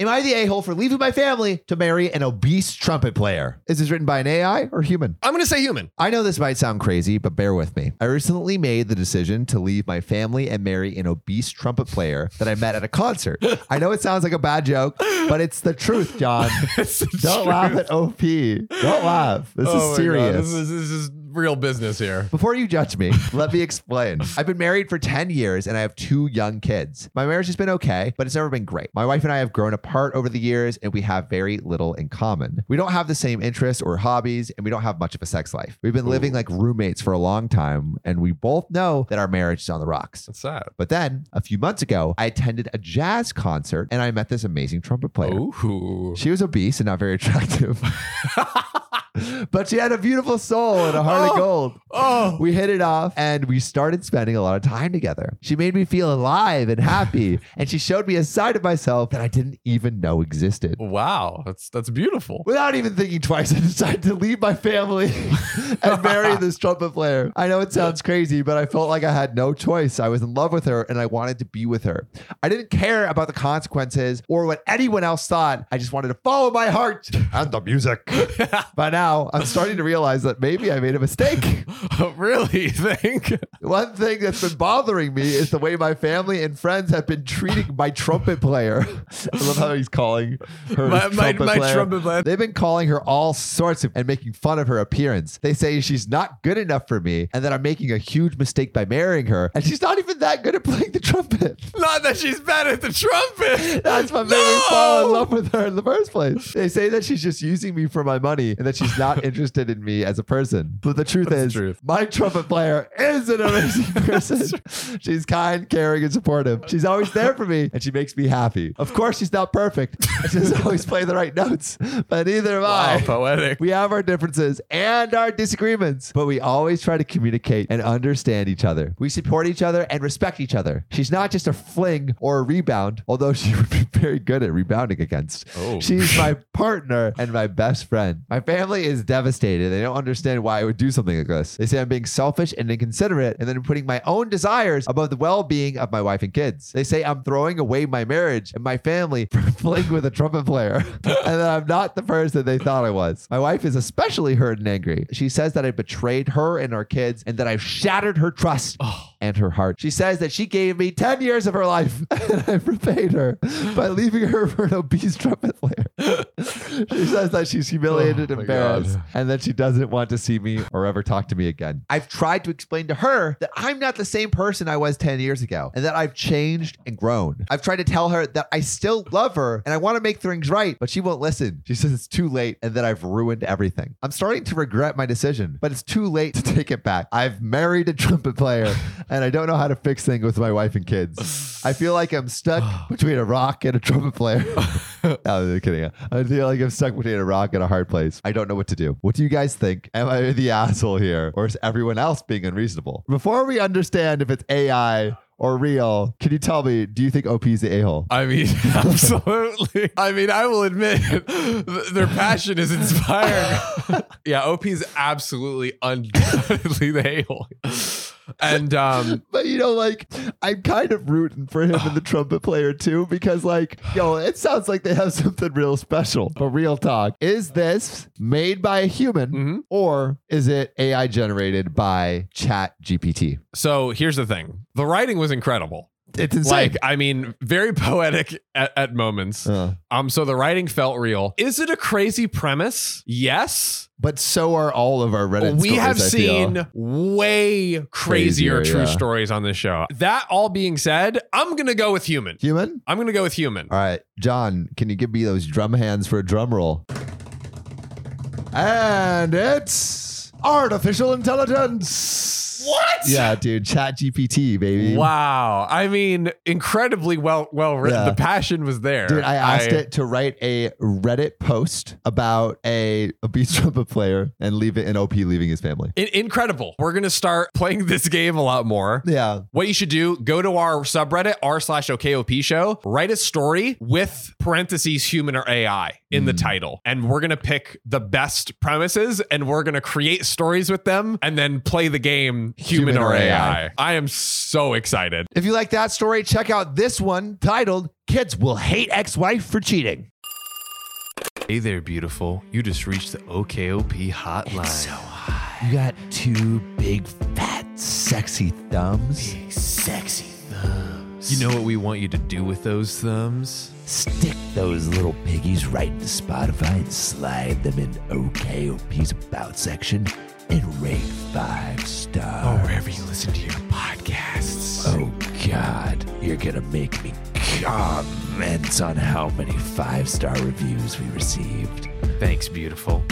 Am I the a hole for leaving my family to marry an obese trumpet player? Is this written by an AI or human? I'm going to say human. I know this might sound crazy, but bear with me. I recently made the decision to leave my family and marry an obese trumpet player that I met at a concert. I know it sounds like a bad joke, but it's the truth, John. The Don't truth. laugh at OP. Don't laugh. This Oh is God, serious. This is, this is real business here. Before you judge me, let me explain. I've been married for 10 years and I have two young kids. My marriage has been okay, but it's never been great. My wife and I have grown apart over the years and we have very little in common. We don't have the same interests or hobbies and we don't have much of a sex life. We've been living like roommates for a long time and we both know that our marriage is on the rocks. That's sad. But then a few months ago, I attended a jazz concert and I met this amazing trumpet player. Ooh. She was obese and not very attractive. but she had a beautiful soul and a heart of Oh. gold. Oh. We hit it off and we started spending a lot of time together. She made me feel alive and happy, and she showed me a side of myself that I didn't even know existed. Wow. That's that's beautiful. Without even thinking twice, I decided to leave my family and marry this trumpet player. I know it sounds crazy, but I felt like I had no choice. I was in love with her and I wanted to be with her. I didn't care about the consequences or what anyone else thought. I just wanted to follow my heart and the music. By now, I'm starting to realize that maybe I made a mistake. Oh, really? You think? One thing that's been bothering me is the way my family and friends have been treating my trumpet player. I love how he's calling her My- his my- trumpet my player. trumpet player. They've been calling her all sorts of and making fun of her appearance. They say she's not good enough for me and that I'm making a huge mistake by marrying her. And she's not even that good at playing the trumpet. Not that she's bad at the trumpet. That's what made me fall in love with her in the first place. They say that she's just using me for my money and that she's not interested in me as a person. But the truth That's is, truth. my trumpet player is an amazing person. she's kind, caring, and supportive. She's always there for me and she makes me happy. Of course, she's not perfect. She doesn't always play the right notes, but neither am Wow, I. poetic. We have our differences and our disagreements, but we always try to communicate and understand each other. We support each other and respect each other. She's not just a fling or a rebound, although she would be very good at rebounding against. Oh. She's my partner and my best friend. My family is devastated. They don't understand why I would do something like this. They say I'm being selfish and inconsiderate and then putting my own desires above the well being of my wife and kids. They say I'm throwing away my marriage and my family for playing with a trumpet player and that I'm not the person they thought I was. My wife is especially hurt and angry. She says that I betrayed her and our kids and that I've shattered her trust oh. and her heart. She says that she gave me 10 years of her life and I've repaid her by leaving her for an obese trumpet player. She says that she's humiliated Oh and embarrassed and that she doesn't want to see me or ever talk to me again. I've tried to explain to her that I'm not the same person I was 10 years ago and that I've changed and grown. I've tried to tell her that I still love her and I want to make things right, but she won't listen. She says it's too late and that I've ruined everything. I'm starting to regret my decision, but it's too late to take it back. I've married a trumpet player and I don't know how to fix things with my wife and kids. I feel like I'm stuck between a rock and a trumpet player. no, I'm kidding. I feel like I'm stuck between a rock and a hard place. I don't know what to do. What do you guys think? Am I the asshole here or is everyone else being unreasonable? Before we understand if it's AI or real, can you tell me, do you think OP is the a-hole? I mean, absolutely. I mean, I will admit their passion is inspiring. yeah, OP is absolutely undoubtedly the a-hole. And um, But you know, like I'm kind of rooting for him and the trumpet player too, because like, yo, it sounds like they have something real special. But real talk, is this made by a human Mhm. or is it AI generated by Chat GPT? so here's the thing the writing was incredible. It's insane. Like, I mean, very poetic at, at moments. Uh, Um, so the writing felt real. Is it a crazy premise? Yes. but so are all of our Reddit. we stories, have seen way crazier, Crazier, true yeah. stories on this show. That all being said, I'm gonna go with human. human. I'm gonna go with human. All right, John, can you give me those drum hands for a drum roll? And it's artificial intelligence. What? Yeah, dude, Chat GPT, baby. Wow. I mean, incredibly well well written. Yeah. The passion was there. Dude, I asked it to write a Reddit post about a obese trumpet player and leave it in OP leaving his family. In- incredible. We're gonna start playing this game a lot more. Yeah. What you should do, go to our subreddit, r slash OKOP show, write a story with parentheses human or AI in the Mm. title. And we're going to pick the best premises and we're going to create stories with them and then play the game human, or AI. I am so excited. If you like that story, check out this one titled Kids Will Hate Ex Wife for Cheating. Hey there, beautiful. You just reached the OKOP hotline. You got two big, fat, sexy thumbs. Big, sexy thumbs. You know what we want you to do with those thumbs? Stick those little piggies right into Spotify and slide them in OKOP's About section and rate five stars. Or wherever you listen to your podcasts. Oh God, you're gonna make me comment on how many five star reviews we received. Thanks, beautiful.